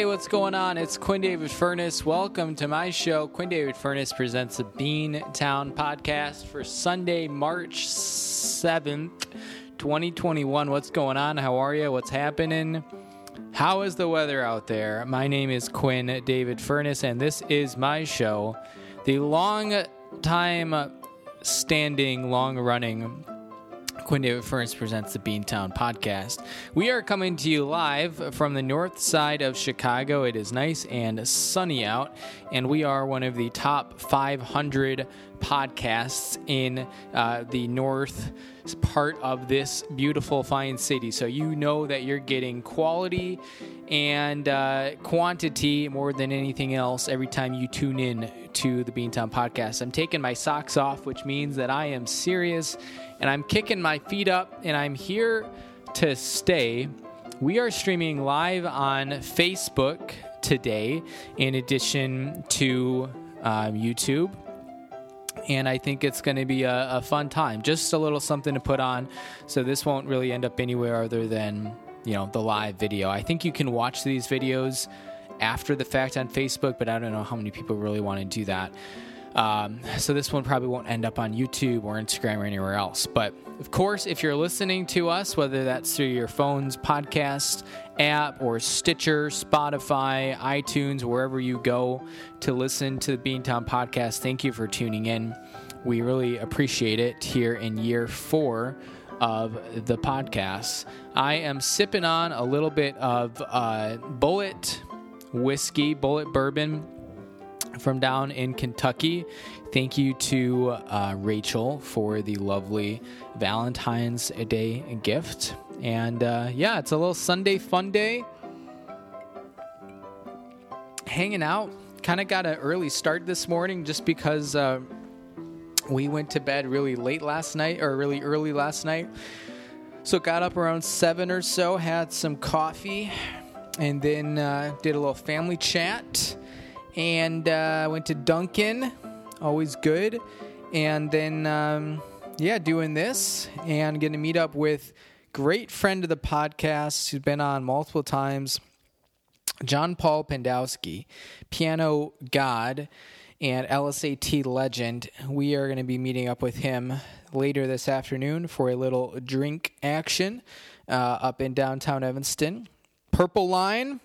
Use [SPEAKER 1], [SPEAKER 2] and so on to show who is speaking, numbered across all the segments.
[SPEAKER 1] Hey, what's going on? It's Quinn David Furness. Welcome to my show. Quinn David Furness presents the Bean Town podcast for Sunday, March 7th, 2021. What's going on? How are you? What's happening? How is the weather out there? My name is Quinn David Furness, and this is my show, the long time standing, long running Quinn David Furness presents the Beantown podcast. We are coming to you live from the north side of Chicago. It is nice and sunny out, and we are one of the top 500 podcasts in uh, the north part of this beautiful, fine city. So you know that you're getting quality and uh, quantity more than anything else every time you tune in to the Beantown podcast. I'm taking my socks off, which means that I am serious and I'm kicking my feet up and I'm here to stay. We are streaming live on Facebook today, in addition to um, YouTube. And I think it's going to be a, a fun time. Just a little something to put on. So this won't really end up anywhere other than, you know, the live video. I think you can watch these videos after the fact on Facebook, but I don't know how many people really want to do that. Um, so this one probably won't end up on YouTube or Instagram or anywhere else. But of course, if you're listening to us, whether that's through your phone's podcast app or Stitcher, Spotify, iTunes, wherever you go to listen to the Beantown podcast, thank you for tuning in. We really appreciate it here in year four of the podcast. I am sipping on a little bit of uh, Bulleit whiskey, Bulleit bourbon from down in Kentucky. Thank you to uh, Rachel for the lovely Valentine's Day gift. And uh, yeah, it's a little Sunday fun day. Hanging out. Kind of got an early start this morning just because uh, we went to bed really late last night or really early last night. So got up around seven or so, had some coffee, and then uh, did a little family chat and uh, went to Dunkin', always good. And then, um, yeah, doing this and going to meet up with great friend of the podcast who's been on multiple times, John Paul Pendowski, piano god and LSAT legend. We are going to be meeting up with him later this afternoon for a little drink action uh, up in downtown Evanston. Purple Line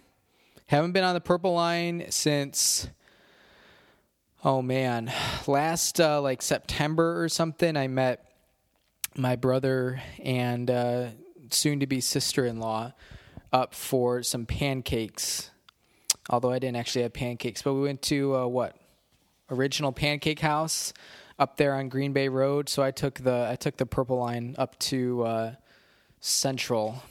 [SPEAKER 1] haven't been on the purple line since oh man, last uh, like September or something. I met my brother and uh, soon to be sister in law up for some pancakes. Although I didn't actually have pancakes, but we went to uh, what original pancake house up there on Green Bay Road. So I took the I took the purple line up to uh, Central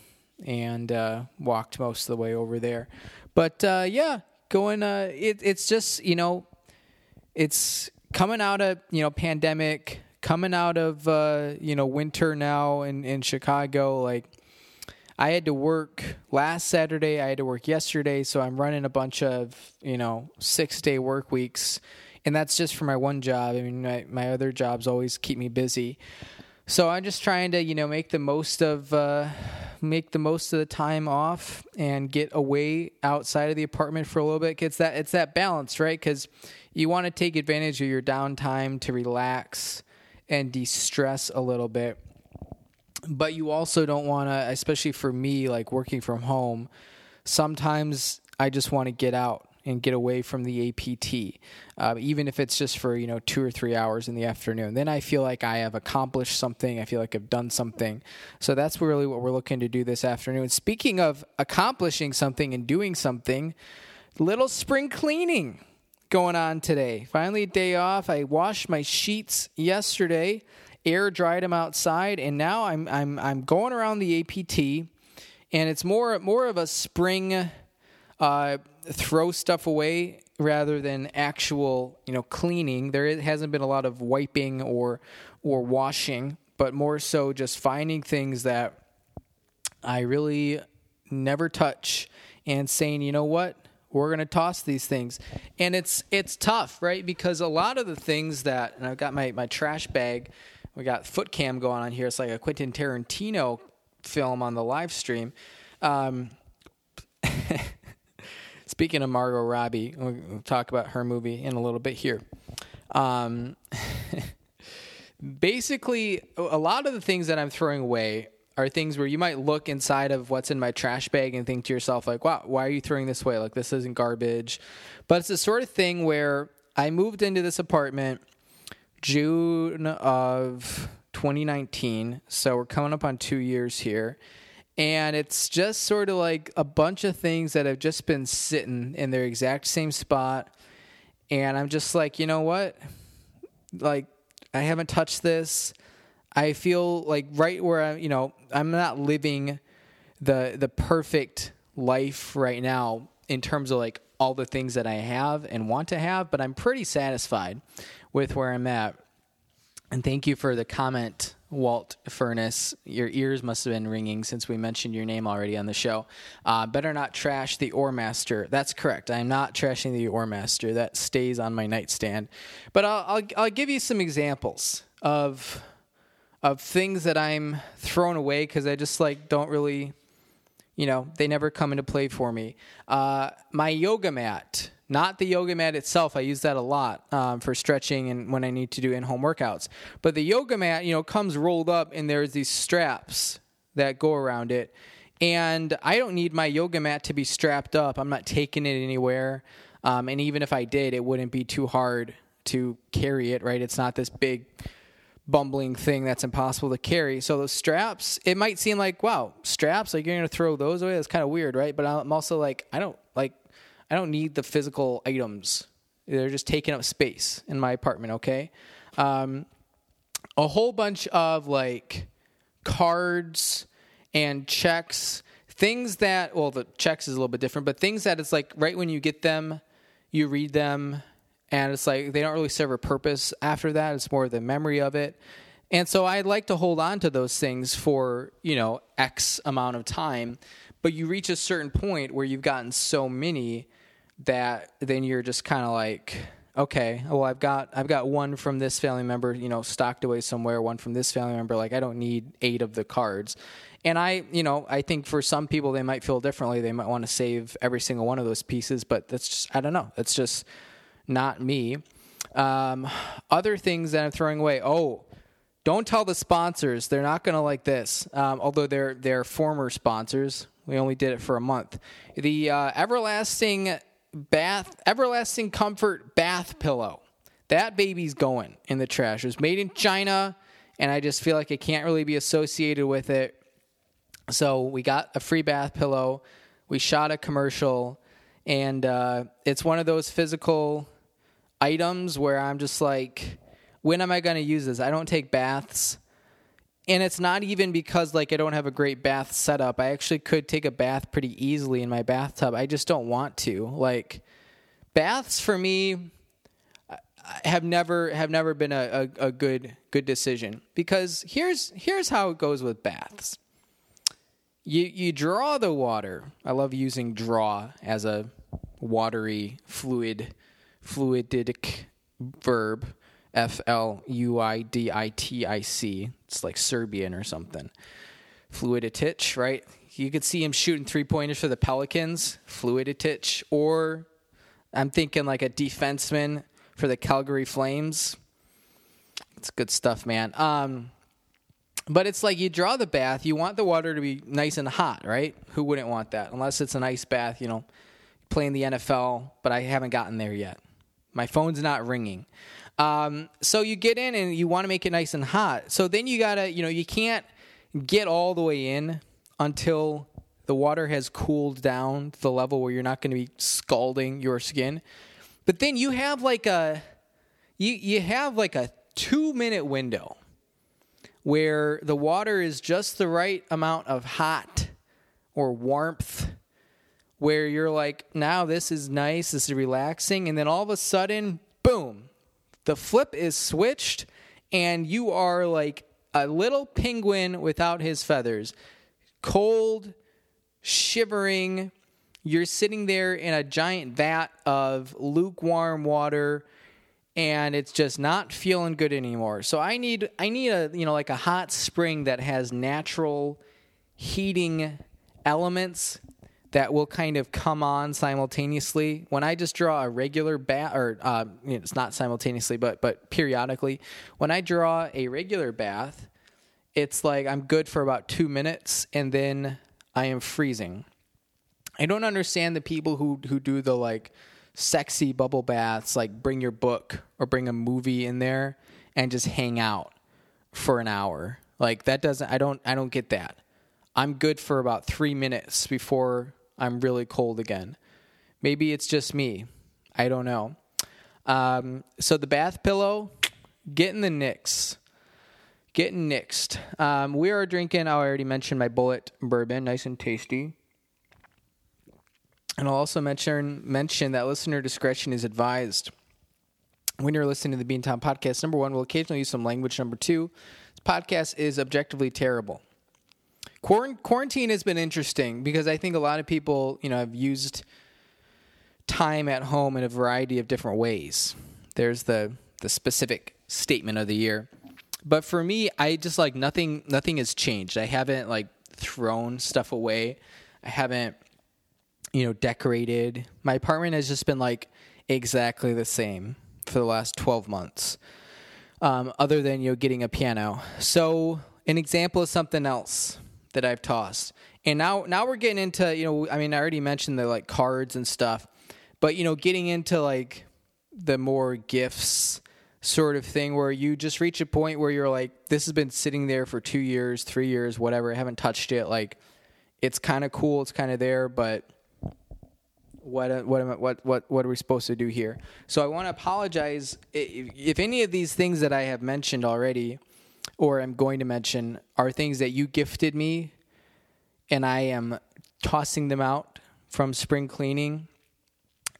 [SPEAKER 1] and uh, walked most of the way over there. But uh, yeah, going. Uh, it, it's just you know, it's coming out of you know pandemic, coming out of uh, you know winter now in in Chicago. Like I had to work last Saturday. I had to work yesterday, so I'm running a bunch of you know six day work weeks, and that's just for my one job. I mean, my, my other jobs always keep me busy. So I'm just trying to, you know, make the most of uh, make the most of the time off and get away outside of the apartment for a little bit. It's that it's that balance, right? Because you want to take advantage of your downtime to relax and de-stress a little bit, but you also don't want to, especially for me, like working from home. Sometimes I just want to get out and get away from the APT, uh, even if it's just for you know two or three hours in the afternoon. Then I feel like I have accomplished something. I feel like I've done something. So that's really what we're looking to do this afternoon. Speaking of accomplishing something and doing something, little spring cleaning going on today. Finally, a day off. I washed my sheets yesterday, air dried them outside, and now I'm I'm I'm going around the APT, and it's more more of a spring. Uh, throw stuff away rather than actual, you know, cleaning. There hasn't been a lot of wiping or or washing, but more so just finding things that I really never touch and saying, you know what, we're going to toss these things. And it's it's tough right? Because a lot of the things that and i've got my, my trash bag we got foot cam going on here. It's like a quentin tarantino film on the live stream. Um, Speaking of Margot Robbie, we'll talk about her movie in a little bit here. Um, basically, a lot of the things that I'm throwing away are things where you might look inside of what's in my trash bag and think to yourself, like, wow, why are you throwing this away? Like, this isn't garbage. But it's the sort of thing where I moved into this apartment June of 2019. So we're coming up on two years here. And it's just sort of like a bunch of things that have just been sitting in their exact same spot. And I'm just like, you know what? Like, I haven't touched this. I feel like right where I'm, you know, I'm not living the the perfect life right now in terms of like all the things that I have and want to have, but I'm pretty satisfied with where I'm at. And thank you for the comment, Walt Furness. Your ears must have been ringing since we mentioned your name already on the show. Uh, better not trash the Ore Master. That's correct. I am not trashing the Ore Master. That stays on my nightstand. But I'll, I'll, I'll give you some examples of of things that I'm thrown away because I just like don't really, you know, they never come into play for me. Uh, my yoga mat, not the yoga mat itself. I use that a lot um, for stretching and when I need to do in-home workouts. But the yoga mat, you know, comes rolled up and there's these straps that go around it. And I don't need my yoga mat to be strapped up. I'm not taking it anywhere. Um, and even if I did, it wouldn't be too hard to carry it, right? It's not this big bumbling thing that's impossible to carry. So those straps, it might seem like, wow, straps, like you're going to throw those away. That's kind of weird, right? But I'm also like, I don't like, I don't need the physical items. They're just taking up space in my apartment. Okay. Um, a whole bunch of like cards and checks, things that, well, the checks is a little bit different, but things that it's like right when you get them, you read them and it's like they don't really serve a purpose after that. It's more the memory of it. And so I'd like to hold on to those things for, you know, X amount of time. But you reach a certain point where you've gotten so many that then you're just kind of like, okay, well I've got I've got one from this family member, you know, stocked away somewhere, one from this family member, like I don't need eight of the cards. And I, you know, I think for some people they might feel differently. They might want to save every single one of those pieces, but that's just I don't know. It's just not me. Um, other things that I'm throwing away. Oh, don't tell the sponsors; they're not going to like this. Um, although they're they're former sponsors, we only did it for a month. The uh, everlasting bath, everlasting comfort bath pillow. That baby's going in the trash. It was made in China, and I just feel like it can't really be associated with it. So we got a free bath pillow. We shot a commercial, and uh, it's one of those physical items where I'm just like, when am I going to use this? I don't take baths. And it's not even because like I don't have a great bath setup. I actually could take a bath pretty easily in my bathtub. I just don't want to. Like baths for me have never have never been a, a, a good good decision because here's here's how it goes with baths. You you draw the water. I love using draw as a watery fluid fluidic verb, F L U I D I T I C. It's like Serbian or something. Fluiditic, right? You could see him shooting three pointers for the Pelicans, Fluiditic, or I'm thinking like a defenseman for the Calgary Flames. It's good stuff, man. Um, but it's like you draw the bath, you want the water to be nice and hot, right? Who wouldn't want that? Unless it's an ice bath, you know, playing the NFL, but I haven't gotten there yet. My phone's not ringing. Um, so you get in and you want to make it nice and hot. So then you gotta, you know, you can't get all the way in until the water has cooled down to the level where you're not going to be scalding your skin. But then you have like a, you you have like a two minute window where the water is just the right amount of hot or warmth where you're like, now this is nice, this is relaxing, and then all of a sudden, boom, the flip is switched, and you are like a little penguin without his feathers. Cold, shivering. You're sitting there in a giant vat of lukewarm water and it's just not feeling good anymore. So I need I need a you know like a hot spring that has natural heating elements that will kind of come on simultaneously. When I just draw a regular bath, or uh, you know, it's not simultaneously, but but periodically. When I draw a regular bath, it's like I'm good for about two minutes, and then I am freezing. I don't understand the people who who do the like sexy bubble baths, like bring your book or bring a movie in there and just hang out for an hour. Like that doesn't I don't I don't get that. I'm good for about 3 minutes before I'm really cold again. Maybe it's just me. I don't know. Um, so the bath pillow, getting the nicks. Getting nixed. Um, we are drinking, I already mentioned my Bulleit bourbon, nice and tasty. And I'll also mention mention that listener discretion is advised. When you're listening to the Beantown podcast, number one, we'll occasionally use some language. Number two, this podcast is objectively terrible. Quarantine has been interesting because I think a lot of people, you know, have used time at home in a variety of different ways. There's the the specific statement of the year. But for me, I just like nothing nothing has changed. I haven't like thrown stuff away. I haven't you know, decorated. My apartment has just been like exactly the same for the last 12 months. Um, other than you know getting a piano. So an example of something else that I've tossed. And now now we're getting into, you know, I mean I already mentioned the like cards and stuff, but you know, getting into like the more gifts sort of thing where you just reach a point where you're like this has been sitting there for 2 years, 3 years, whatever, I haven't touched it like it's kind of cool, it's kind of there, but what uh, what what what what are we supposed to do here? So I want to apologize if, if any of these things that I have mentioned already, or I'm going to mention, are things that you gifted me, and I am tossing them out from spring cleaning.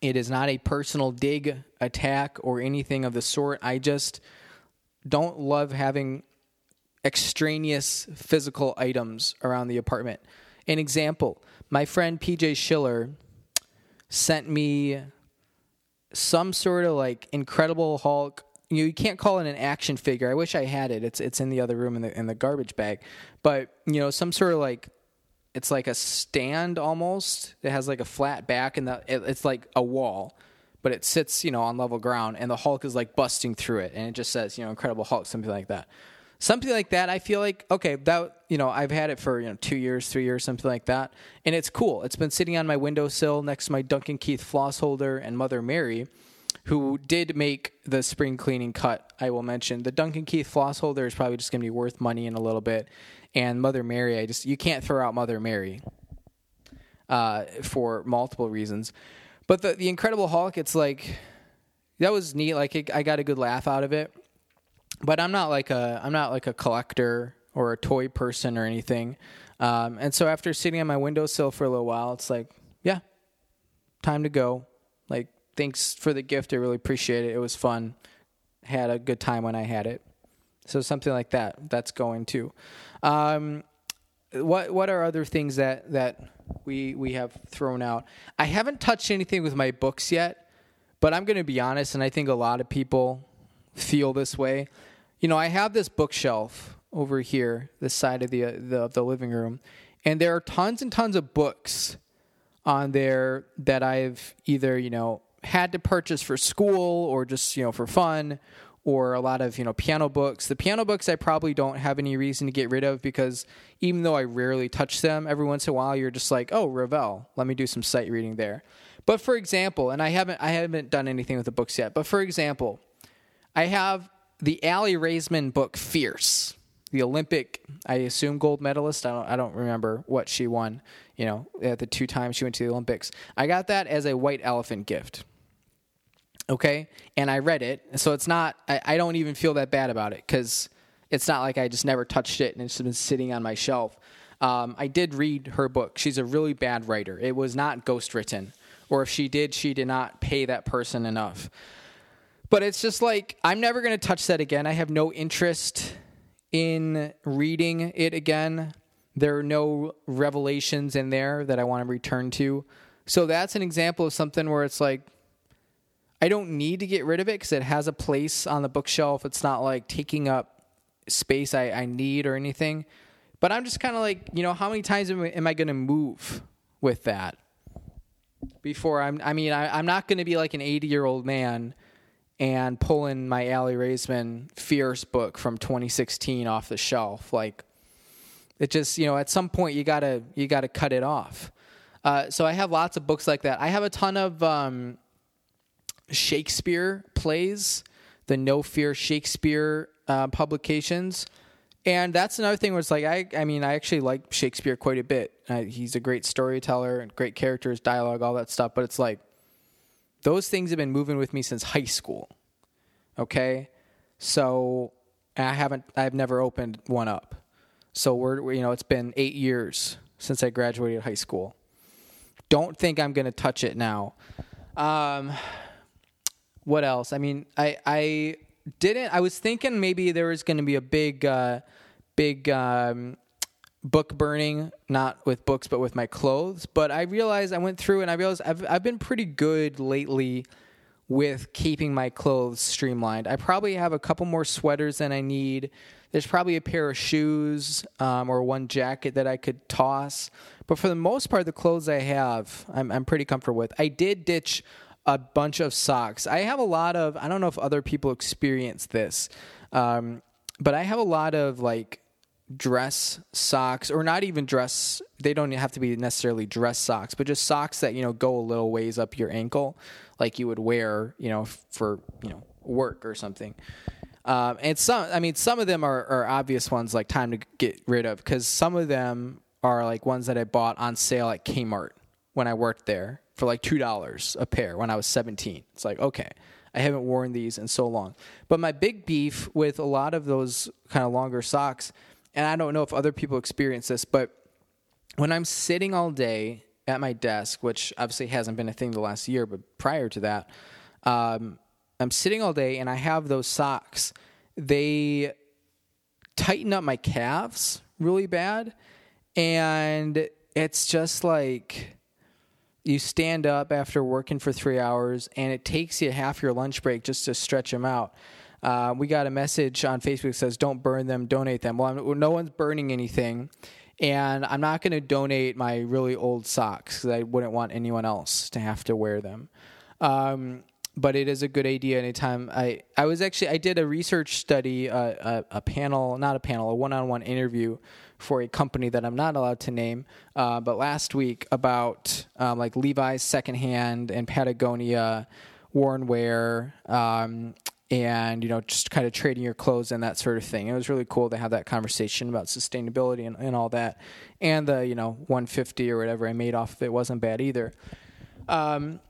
[SPEAKER 1] It is not a personal dig, attack, or anything of the sort. I just don't love having extraneous physical items around the apartment. An example my friend PJ Schiller sent me some sort of like Incredible Hulk. You, know, you can't call it an action figure. I wish I had it. It's it's in the other room in the in the garbage bag. But you know, some sort of like it's like a stand almost. It has like a flat back and the it, it's like a wall, but it sits you know on level ground, and the Hulk is like busting through it, and it just says you know Incredible Hulk, something like that something like that i feel like okay that you know i've had it for you know two years three years something like that and it's cool it's been sitting on my windowsill next to my duncan keith floss holder and mother mary who did make the spring cleaning cut i will mention. The duncan keith floss holder is probably just going to be worth money in a little bit. And mother mary i just you can't throw out mother mary uh, for multiple reasons. But the, the incredible hulk it's like that was neat. Like it, i got a good laugh out of it. But I'm not like a I'm not like a collector or a toy person or anything. Um, and so after sitting on my windowsill for a little while, it's like, yeah, time to go. Like, thanks for the gift. I really appreciate it. It was fun. Had a good time when I had it. So something like that. That's going to. Um, what what are other things that that we we have thrown out? I haven't touched anything with my books yet, but I'm going to be honest, and I think a lot of people feel this way. You know, I have this bookshelf over here, this side of the, uh, the the living room, and there are tons and tons of books on there that I've either you know had to purchase for school or just you know for fun or a lot of you know piano books. The piano books I probably don't have any reason to get rid of because even though I rarely touch them, every once in a while you're just like, oh Ravel, let me do some sight reading there. But for example, and I haven't I haven't done anything with the books yet, but for example, I have the Aly Raisman book Fierce, the Olympic, I assume gold medalist. I don't, I don't remember what she won. You know, at the two times she went to the Olympics. I got that as a white elephant gift. Okay, and I read it, so it's not. I, I don't even feel that bad about it because it's not like I just never touched it and it's been sitting on my shelf. Um, I did read her book. She's a really bad writer. It was not ghost written, or if she did, she did not pay that person enough. But it's just like I'm never going to touch that again. I have no interest in reading it again. There are no revelations in there that I want to return to. So that's an example of something where it's like I don't need to get rid of it because it has a place on the bookshelf. It's not like taking up space I, I need or anything. But I'm just kind of like, you know, how many times am, am I going to move with that? before I'm. I mean, I, I'm not going to be like an 80 year old man and pulling my Aly Raisman Fierce book from 2016 off the shelf. Like, it just you know, at some point you gotta you gotta cut it off. Uh, so I have lots of books like that. I have a ton of um, Shakespeare plays, the No Fear Shakespeare uh, publications. And that's another thing where it's like I, I mean, I actually like Shakespeare quite a bit. Uh, he's a great storyteller and great characters, dialogue, all that stuff. But it's like those things have been moving with me since high school. Okay, so I haven't, I've never opened one up. So we're, you know, it's been eight years since I graduated high school. Don't think I'm going to touch it now. Um, what else? I mean, I, I didn't. I was thinking maybe there was going to be a big, uh, big um, book burning, not with books, but with my clothes. But I realized I went through and I realized I've I've been pretty good lately with keeping my clothes streamlined. I probably have a couple more sweaters than I need. There's probably a pair of shoes um, or one jacket that I could toss. But for the most part, the clothes I have, I'm, I'm pretty comfortable with. I did ditch a bunch of socks. I have a lot of, I don't know if other people experience this, um, but I have a lot of like dress socks or not even dress they don't have to be necessarily dress socks but just socks that you know go a little ways up your ankle like you would wear you know for you know work or something um, and some i mean some of them are, are obvious ones like time to get rid of because some of them are like ones that i bought on sale at kmart when i worked there for like two dollars a pair when I was 17. It's like okay, I haven't worn these in so long. But my big beef with a lot of those kind of longer socks, and I don't know if other people experience this, but when I'm sitting all day at my desk, which obviously hasn't been a thing the last year, but prior to that, um, I'm sitting all day and I have those socks. They tighten up my calves really bad, and it's just like you stand up after working for three hours and it takes you half your lunch break just to stretch them out. Uh, we got a message on Facebook that says, don't burn them, donate them. Well, no one's burning anything. And I'm not going to donate my really old socks because I wouldn't want anyone else to have to wear them. Um, but it is a good idea anytime I, I was actually I did a research study, uh, a, a panel, not a panel, a one-on-one interview for a company that I'm not allowed to name, uh, but last week about um, like Levi's secondhand and Patagonia, worn wear, um, and you know just kind of trading your clothes and that sort of thing. It was really cool to have that conversation about sustainability and, and all that, and the you know 150 or whatever I made off of it wasn't bad either. Um,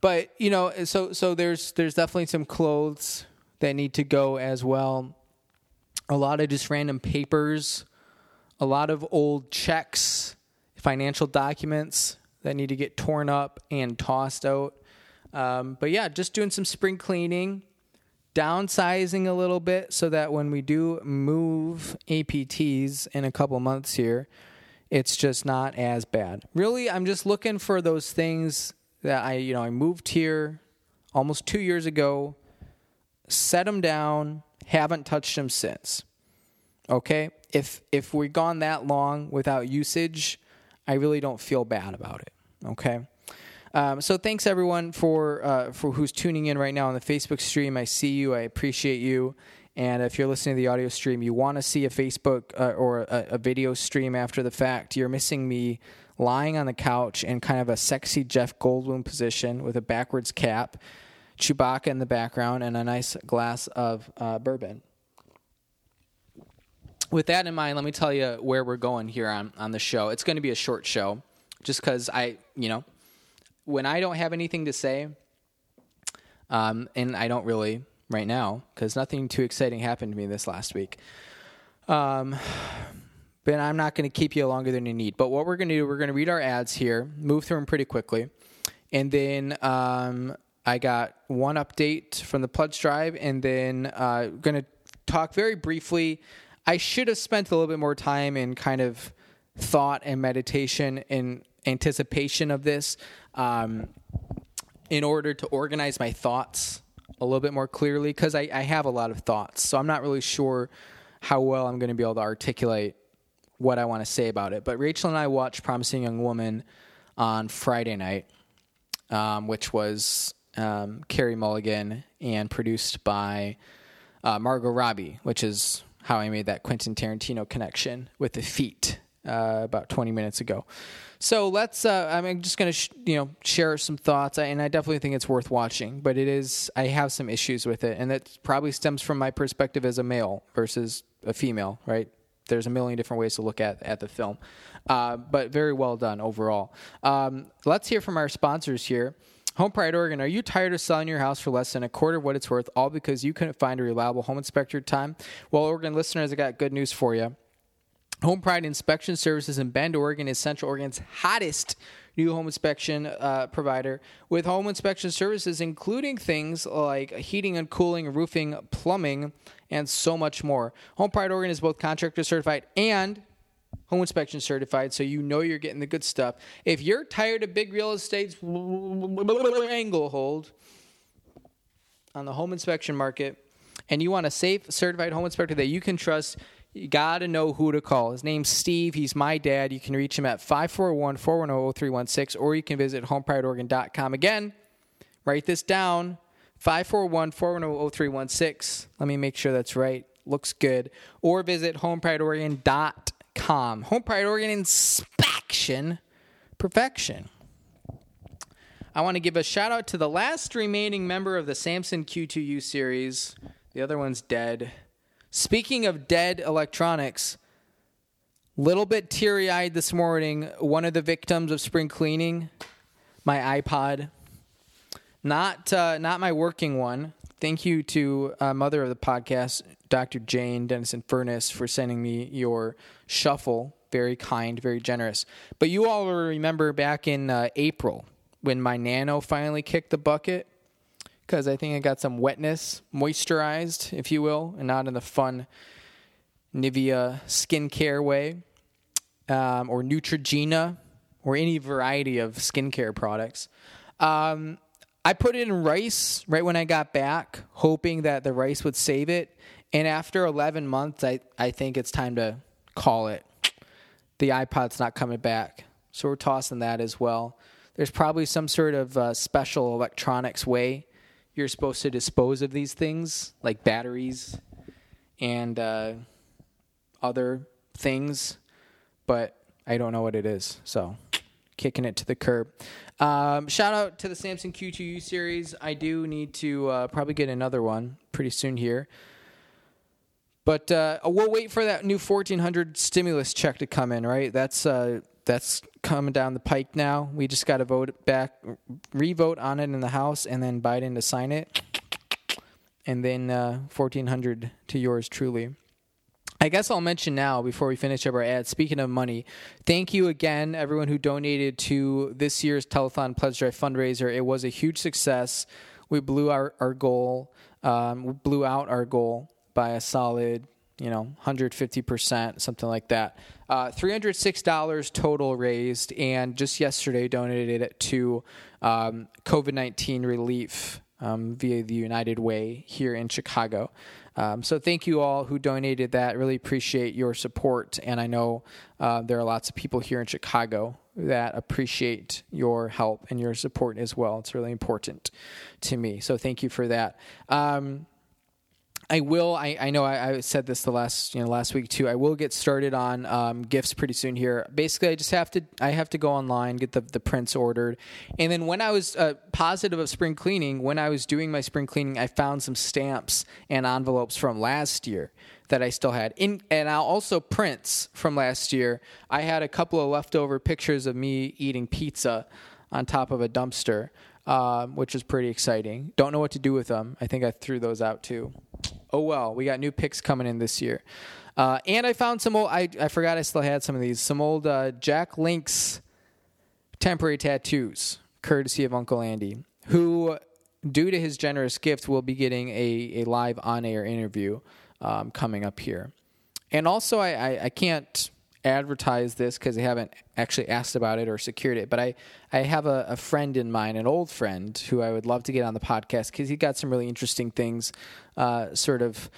[SPEAKER 1] but you know, so so there's there's definitely some clothes that need to go as well. A lot of just random papers a lot of old checks, financial documents that need to get torn up and tossed out. Um, but yeah, just doing some spring cleaning, downsizing a little bit so that when we do move APTs in a couple months here, it's just not as bad. Really, I'm just looking for those things that I, you know, I moved here almost two years ago, set them down, haven't touched them since. Okay? If if we're gone that long without usage, I really don't feel bad about it. Okay? Um, so thanks everyone for uh, for who's tuning in right now on the Facebook stream. I see you. I appreciate you. And if you're listening to the audio stream, you want to see a Facebook uh, or a, a, video stream after the fact, you're missing me lying on the couch in kind of a sexy Jeff Goldblum position with a backwards cap, Chewbacca in the background, and a nice glass of uh, bourbon with that in mind, let me tell you where we're going here on, on the show. It's going to be a short show just because I, you know, when I don't have anything to say, um, and I don't really right now because nothing too exciting happened to me this last week. Um, but I'm not going to keep you longer than you need. But what we're going to do, we're going to read our ads here, move through them pretty quickly, and then um, I got one update from the pledge drive, and then uh, going to talk very briefly I should have spent a little bit more time in kind of thought and meditation in anticipation of this um, in order to organize my thoughts a little bit more clearly because I, I have a lot of thoughts. So I'm not really sure how well I'm going to be able to articulate what I want to say about it. But Rachel and I watched Promising Young Woman on Friday night. um, which was um, Carey Mulligan and produced by uh, Margot Robbie, which is how I made that Quentin Tarantino connection with the feet uh, about 20 minutes ago. So let's. Uh, I'm just going to sh- you know share some thoughts, and I definitely think it's worth watching. But it is. I have some issues with it, and that probably stems from my perspective as a male versus a female. Right? There's a million different ways to look at at the film, uh, but very well done overall. Um, let's hear from our sponsors here. Home Pride Oregon, are you tired of selling your house for less than a quarter of what it's worth, all because you couldn't find a reliable home inspector time? Well, Oregon listeners, I got good news for you. Home Pride Inspection Services in Bend, Oregon is Central Oregon's hottest new home inspection uh, provider with home inspection services, including things like heating and cooling, roofing, plumbing, and so much more. Home Pride Oregon is both contractor certified and home inspection certified, so you know you're getting the good stuff. If you're tired of big real estate's angle hold on the home inspection market and you want a safe, certified home inspector that you can trust, you got to know who to call. His name's Steve. He's my dad. You can reach him at 541 410 0316 or you can visit homeprideoregon.com. Again, write this down 541 410 0316. Let me make sure that's right. Looks good. Or visit homeprideoregon.com. Home Pride Oregon inspection perfection. I want to give a shout out to the last remaining member of the Samson Q2U series. The other one's dead. Speaking of dead electronics, little bit teary eyed this morning. One of the victims of spring cleaning, my iPod, not uh, not my working one. Thank you to uh, mother of the podcast, Dr. Jane Dennison Furness, for sending me your shuffle. Very kind, very generous. But you all remember back in uh, April when my Nano finally kicked the bucket because I think it got some wetness, moisturized, if you will, and not in the fun Nivea skincare way, um, or Neutrogena, or any variety of skincare products. Um, I put it in rice right when I got back, hoping that the rice would save it. And after 11 months, I, I think it's time to call it. The iPod's not coming back. So we're tossing that as well. There's probably some sort of uh, special electronics way you're supposed to dispose of these things, like batteries and uh, other things, but I don't know what it is. So, kicking it to the curb. Um, shout out to the Samson Q2U series. I do need to uh, probably get another one pretty soon here. But uh, we'll wait for that new 1400 stimulus check to come in, right? That's uh, that's coming down the pike now. We just got to vote back, re-vote on it in the House, and then Biden to sign it, and then uh, fourteen hundred to yours truly. I guess I'll mention now before we finish up our ad. Speaking of money, thank you again, everyone who donated to this year's Telethon Pledge Drive fundraiser. It was a huge success. We blew our, our goal, um, we blew out our goal by a solid you know, 150%, something like that. Uh, $306 total raised, and just yesterday donated it to um, COVID 19 relief um, via the United Way here in Chicago. Um, so thank you all who donated that. Really appreciate your support, and I know uh, there are lots of people here in Chicago that appreciate your help and your support as well. It's really important to me. So thank you for that. Um, I will. I, I know I, I, said this the last you know last week too. I will get started on um, gifts pretty soon here. Basically, I just have to I have to go online get the the prints ordered, and then when I was uh, positive of spring cleaning, when I was doing my spring cleaning, I found some stamps and envelopes from last year that I still had. In and I'll also prints from last year. I had a couple of leftover pictures of me eating pizza on top of a dumpster, um, which is pretty exciting. Don't know what to do with them. I think I threw those out too oh well, we got new picks coming in this year. Uh, and I found some old, I, I forgot I still had some of these, some old uh, Jack Link's temporary tattoos, courtesy of Uncle Andy, who, due to his generous gift, will be getting a, a live on air interview um, coming up here. And also, I, I, I can't advertise this because they haven't actually asked about it or secured it. But I, I have a, a friend in mind, an old friend, who I would love to get on the podcast because he got some really interesting things uh, sort of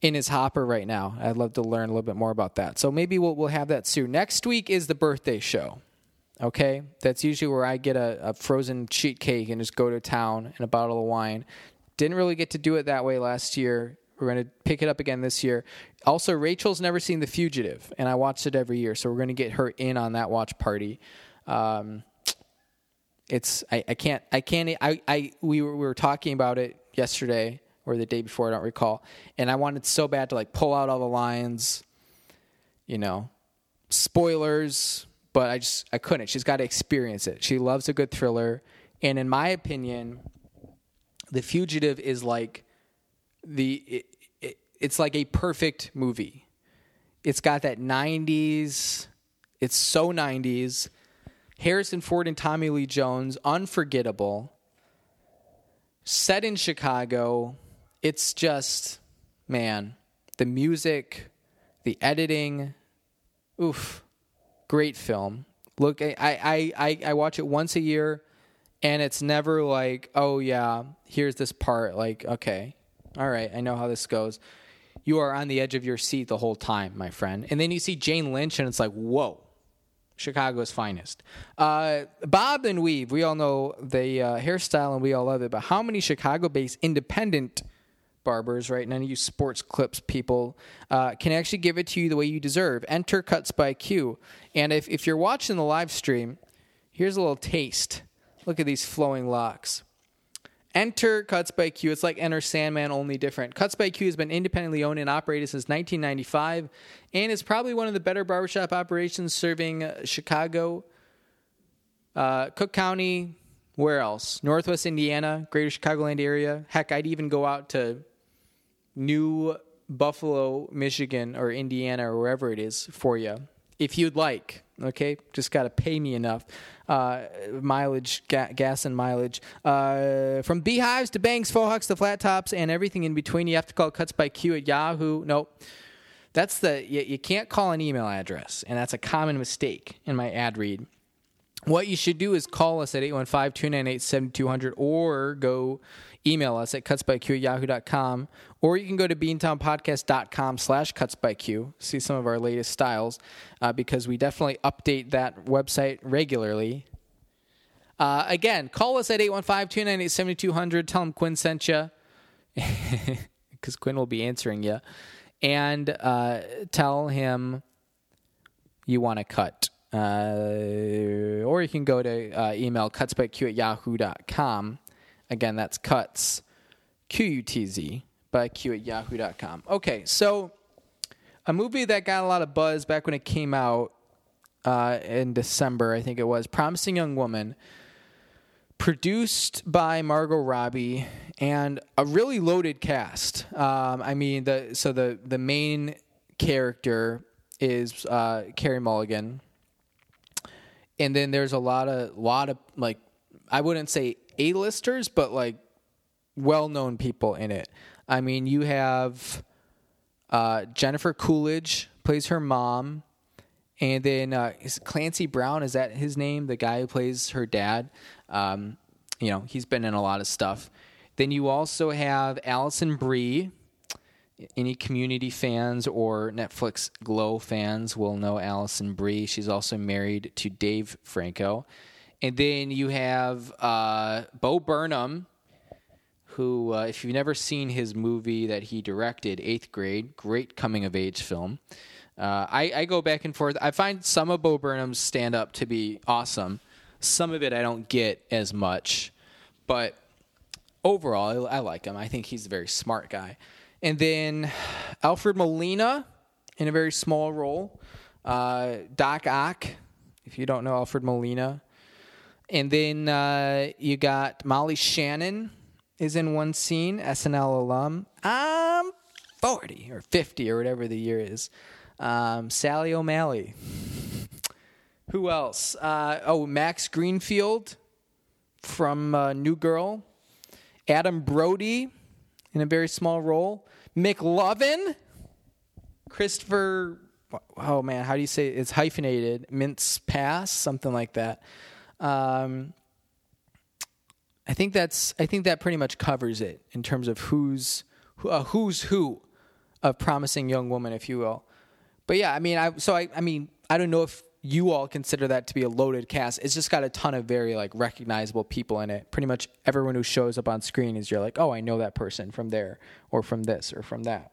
[SPEAKER 1] in his hopper right now. I'd love to learn a little bit more about that. So maybe we'll, we'll have that soon. Next week is the birthday show. Okay, that's usually where I get a, a frozen sheet cake and just go to town and a bottle of wine. Didn't really get to do it that way last year. We're going to pick it up again this year. Also, Rachel's never seen The Fugitive, and I watched it every year, so we're going to get her in on that watch party. Um, it's I, I can't I can't I, I we were, we were talking about it yesterday or the day before I don't recall, and I wanted so bad to like pull out all the lines, you know, spoilers, but I just I couldn't. She's got to experience it. She loves a good thriller, and in my opinion, The Fugitive is like the it, it, it's like a perfect movie. It's got that 90s. It's so 90s. Harrison Ford and Tommy Lee Jones, unforgettable. Set in Chicago. It's just man, the music, the editing, oof great film. Look, I, I, I, I watch it once a year, and it's never like, oh yeah, here's this part. Like, okay, all right, I know how this goes. You are on the edge of your seat the whole time, my friend. And then you see Jane Lynch, and it's like, whoa, Chicago's finest. Uh, Bob and Weave, we all know the uh, hairstyle, and we all love it. But how many Chicago-based independent barbers, right? None of you sports clips people uh, can actually give it to you the way you deserve. Enter Cuts by Q. And if, if you're watching the live stream, here's a little taste. Look at these flowing locks. Enter Cuts by Q. It's like Enter Sandman, only different. Cuts by Q has been independently owned and operated since 1995 and is probably one of the better barbershop operations serving Chicago, uh, Cook County, where else? Northwest Indiana, greater Chicagoland area. Heck, I'd even go out to New Buffalo, Michigan, or Indiana, or wherever it is for you, if you'd like. Okay, just got to pay me enough. Uh, mileage, ga- gas, and mileage. Uh, from beehives to bangs, faux hawks to flat tops, and everything in between. You have to call Cuts by Q at Yahoo. Nope. That's the you, you can't call an email address, and that's a common mistake in my ad read. What you should do is call us at 815-298-7200 or go email us at cutsbyq at yahoo.com or you can go to beantownpodcast.com slash cutsbyq, see some of our latest styles, uh, because we definitely update that website regularly. Uh, again, call us at 815-298-7200. Tell them Quinn sent you, because Quinn will be answering you. And uh, tell him you want to cut. Uh, or you can go to uh, email cutsbyq at yahoo.com. Again, that's cuts, Q U T Z, by Q at yahoo.com. Okay, so a movie that got a lot of buzz back when it came out uh, in December, I think it was Promising Young Woman, produced by Margot Robbie and a really loaded cast. Um, I mean, the so the the main character is uh, Carey Mulligan, and then there's a lot of lot of like I wouldn't say A-listers, but like well-known people in it. I mean, you have uh, Jennifer Coolidge plays her mom, and then uh, Clancy Brown is that his name? The guy who plays her dad. Um, you know, he's been in a lot of stuff. Then you also have Alison Brie. Any community fans or Netflix Glow fans will know Alison Brie. She's also married to Dave Franco. And then you have uh, Bo Burnham, who, uh, if you've never seen his movie that he directed, Eighth Grade, great coming of age film. Uh, I, I, go back and forth. I find some of Bo Burnham's stand up to be awesome. Some of it I don't get as much, but overall, I, I like him. I think he's a very smart guy. And then Alfred Molina in a very small role. Uh, Doc Ock, if you don't know Alfred Molina. And then uh, you got Molly Shannon is in one scene, SNL alum. I'm 40 or 50 or whatever the year is. Um, Sally O'Malley. Who else? Uh, oh, Max Greenfield from uh, New Girl. Adam Brody in a very small role. McLovin. Christopher. Oh man, how do you say it? it's hyphenated? Mintz Pass, something like that. Um, I think that's I think that pretty much covers it in terms of who's uh, who's who of promising young woman, if you will. But yeah, I mean, I so I I mean I don't know if you all consider that to be a loaded cast. It's just got a ton of very like recognizable people in it. Pretty much everyone who shows up on screen is you're like, oh, I know that person from there or from this or from that.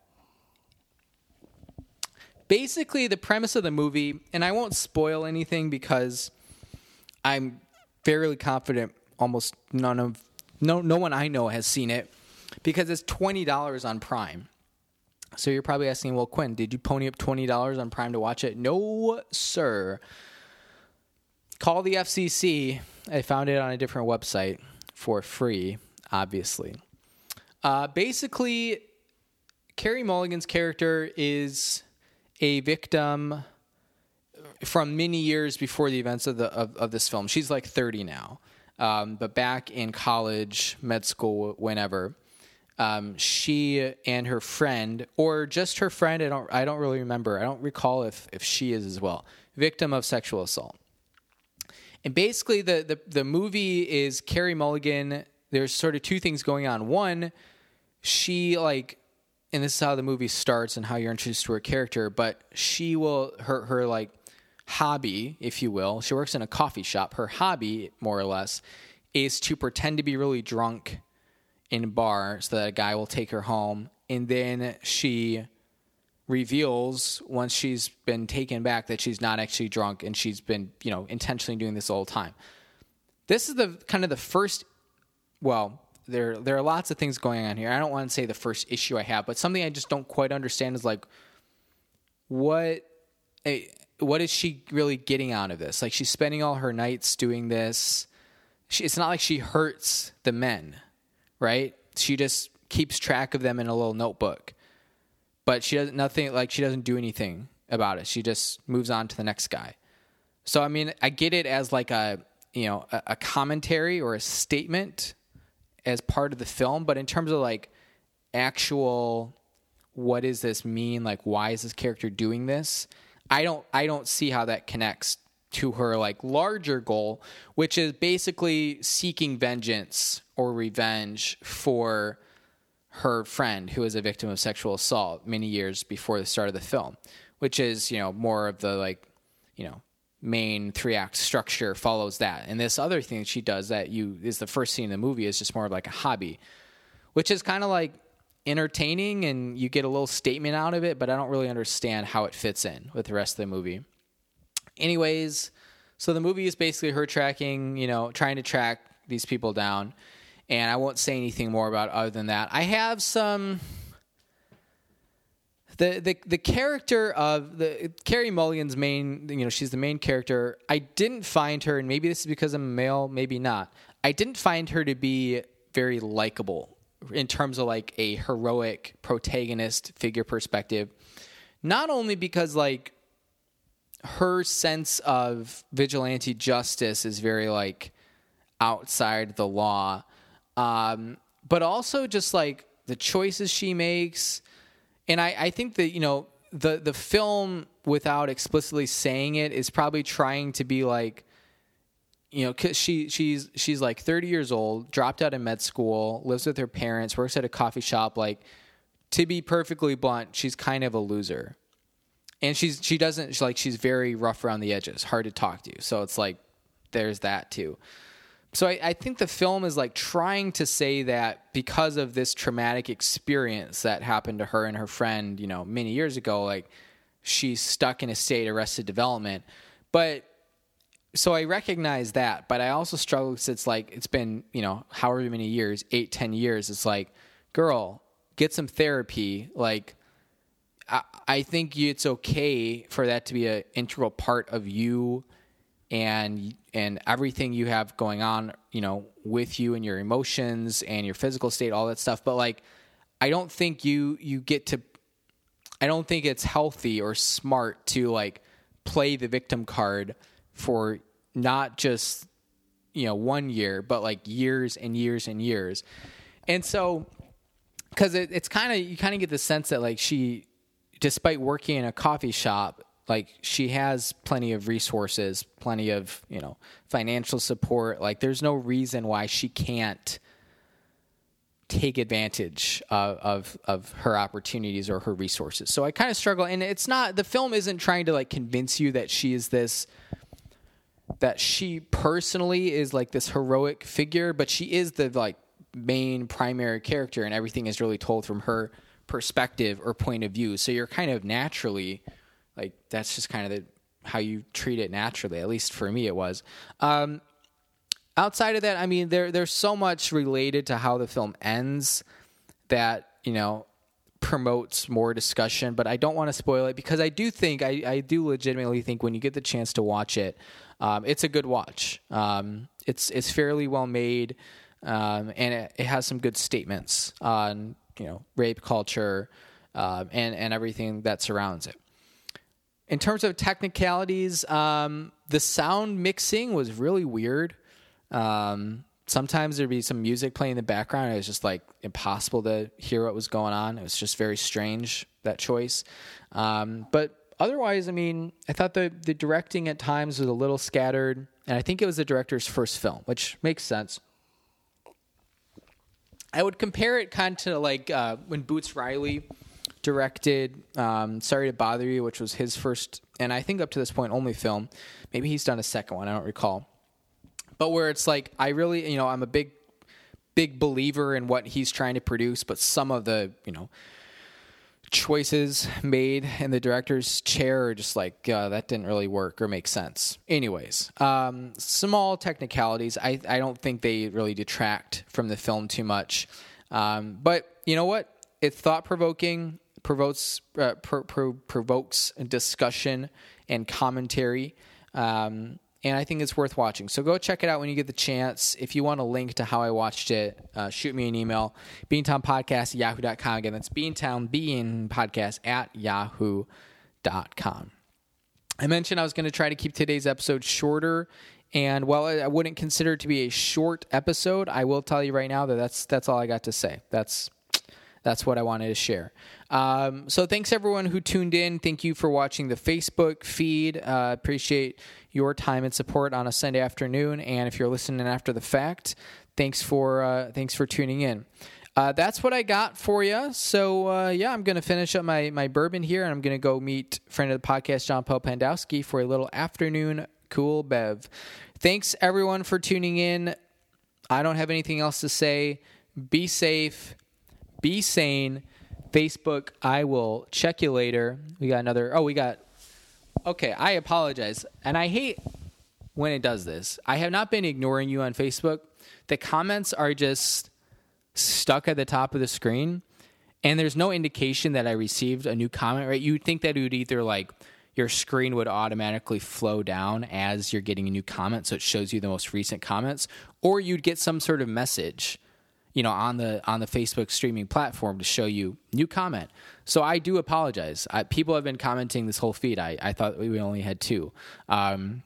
[SPEAKER 1] Basically, the premise of the movie, and I won't spoil anything because I'm fairly confident almost none of no no one I know has seen it because it's twenty dollars on Prime. So you're probably asking, well, Quinn, did you pony up twenty dollars on Prime to watch it? No, sir. Call the FCC. I found it on a different website for free, obviously. Uh, basically, Carey Mulligan's character is a victim from many years before the events of the of, of this film. She's like 30 now, um, but back in college, med school, whenever um, she and her friend, or just her friend, I don't, I don't really remember. I don't recall if if she is as well, victim of sexual assault. And basically, the the, the movie is Carey Mulligan. There's sort of two things going on. One, she like, and this is how the movie starts and how you're introduced to her character. But she will her her like hobby, if you will. She works in a coffee shop. Her hobby, more or less, is to pretend to be really drunk in a bar so that a guy will take her home. And then she reveals once she's been taken back that she's not actually drunk and she's been, you know, intentionally doing this all the time. This is the kind of the first well, there there are lots of things going on here. I don't want to say the first issue I have, but something I just don't quite understand is like what eh, what is she really getting out of this? Like she's spending all her nights doing this. She, it's not like she hurts the men right? She just keeps track of them in a little notebook. But she doesn't nothing like she doesn't do anything about it. She just moves on to the next guy. So I mean, I get it as like a you know a, a commentary or a statement as part of the film, but in terms of like actual what does this mean? Like why is this character doing this? I don't I don't see how that connects to her like larger goal, which is basically seeking vengeance or revenge for her friend who was a victim of sexual assault many years before the start of the film, which is, you know, more of the like, you know, main three act structure follows that. And this other thing she does that you is the first scene in the movie is just more of like a hobby, which is kind of like entertaining and you get a little statement out of it, but I don't really understand how it fits in with the rest of the movie. Anyways, so the movie is basically her tracking, you know, trying to track these people down. And I won't say anything more about other than that. I have some the the the character of the Carey Mulligan's main, you know, she's the main character. I didn't find her, and maybe this is because I'm male, maybe not. I didn't find her to be very likable in terms of like a heroic protagonist figure perspective. Not only because like her sense of vigilante justice is very like outside the law, um, but also just like the choices she makes. And I, I think that you know the the film without explicitly saying it is probably trying to be like you know cause she she's she's like 30 years old dropped out of med school lives with her parents works at a coffee shop like to be perfectly blunt she's kind of a loser and she's she doesn't she's like she's very rough around the edges, hard to talk to. So it's like there's that too. So I, I think the film is like trying to say that because of this traumatic experience that happened to her and her friend, you know, many years ago, like she's stuck in a state of arrested development. But so I recognize that, but I also struggle because it's like it's been, you know, however many years, eight, ten years. It's like, girl, get some therapy. Like I, think it's okay for that to be an integral part of you and and everything you have going on, you know, with you and your emotions and your physical state, all that stuff. But like, I don't think you you get to. I don't think it's healthy or smart to like play the victim card for not just you know one year, but like years and years and years. And so, because it, it's kind of you kind of get the sense that like she despite working in a coffee shop, like she has plenty of resources, plenty of, you know, financial support. Like there's no reason why she can't take advantage of, of of her opportunities or her resources. So I kind of struggle, and it's not the film isn't trying to like convince you that she is this that she personally is like this heroic figure, but she is the like main primary character, and everything is really told from her perspective or point of view. So you're kind of naturally like that's just kind of the, how you treat it naturally. At least for me, it was. Um, outside of that, I mean, there there's so much related to how the film ends that you know promotes more discussion. But I don't want to spoil it because I do think I, I do legitimately think when you get the chance to watch it, um, it's a good watch. Um, it's it's fairly well made, um, and it, it, has some good statements on you know rape culture um, and and everything that surrounds it. In terms of technicalities, um, the sound mixing was really weird. Um, sometimes there'd be some music playing in the background. It was just like impossible to hear what was going on. It was just very strange that choice. But otherwise, I mean, I thought the the directing at times was a little scattered, and I think it was the director's first film, which makes sense. I would compare it kind of to like uh, when Boots Riley directed um, "Sorry to Bother You," which was his first, and I think up to this point only film. Maybe he's done a second one. I don't recall but where it's like I really, you know, I'm a big, big believer in what he's trying to produce, but some of the, you know, choices made in the director's chair are just like uh, that didn't really work or make sense. Anyways, um, small technicalities. I I don't think they really detract from the film too much, um, but you know what? It's thought provoking. Provokes uh, pro- pro- provokes discussion and commentary. Um, and I think it's worth watching. So go check it out when you get the chance. If you want a link to how I watched it, uh, shoot me an email, beantownpodcast at yahoo.com. Again, that's beantown, bean podcast at yahoo.com. I mentioned I was going to try to keep today's episode shorter. And while I wouldn't consider it to be a short episode, I will tell you right now that that's, that's all I got to say. That's that's what I wanted to share. Um, so thanks everyone who tuned in. Thank you for watching the Facebook feed. Uh, appreciate your time and support on a Sunday afternoon. And if you're listening after the fact, thanks for uh, thanks for tuning in. Uh, that's what I got for you. So uh, yeah, I'm to finish up my my bourbon here, and I'm to go meet friend of the podcast John Paul Pandowski for a little afternoon cool bev. Thanks everyone for tuning in. I don't have anything else to say. Be safe be sane. Facebook, I will check you later. We got another. Oh, we got. Okay, I apologize. And I hate when it does this. I have not been ignoring you on Facebook. The comments are just stuck at the top of the screen, and there's no indication that I received a new comment, right? You'd think that it would either like your screen would automatically flow down as you're getting a new comment, so it shows you the most recent comments, or you'd get some sort of message you know on the on the Facebook streaming platform to show you new comment. So I do apologize. I, people have been commenting this whole feed. I, I thought we only had two. Um,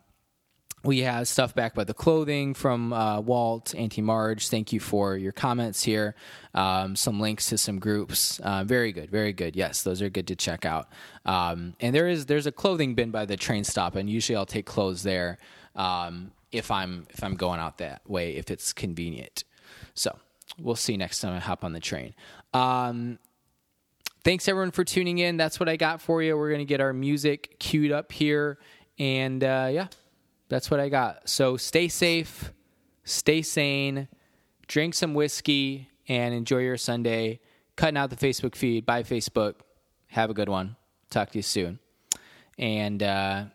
[SPEAKER 1] we have stuff back by the clothing from uh, Walt, Auntie Marge. Thank you for your comments here. Um, some links to some groups. Uh, very good, very good. Yes, those are good to check out. Um, and there is there's a clothing bin by the train stop, and usually I'll take clothes there um, if I'm if I'm going out that way if it's convenient. So we'll see next time I hop on the train. Um, thanks everyone for tuning in. That's what I got for you. We're gonna get our music queued up here, and uh, yeah, that's what I got. So stay safe, stay sane, drink some whiskey, and enjoy your Sunday. Cutting out the Facebook feed. Bye, Facebook. Have a good one. Talk to you soon. And uh,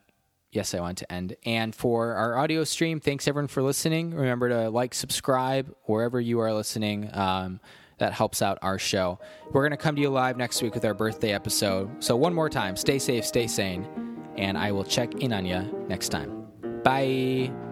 [SPEAKER 1] yes, I want to end. And for our audio stream, thanks everyone for listening. Remember to like, subscribe wherever you are listening. Um, that helps out our show. We're going to come to you live next week with our birthday episode. So, one more time, stay safe, stay sane, and I will check in on you next time. Bye.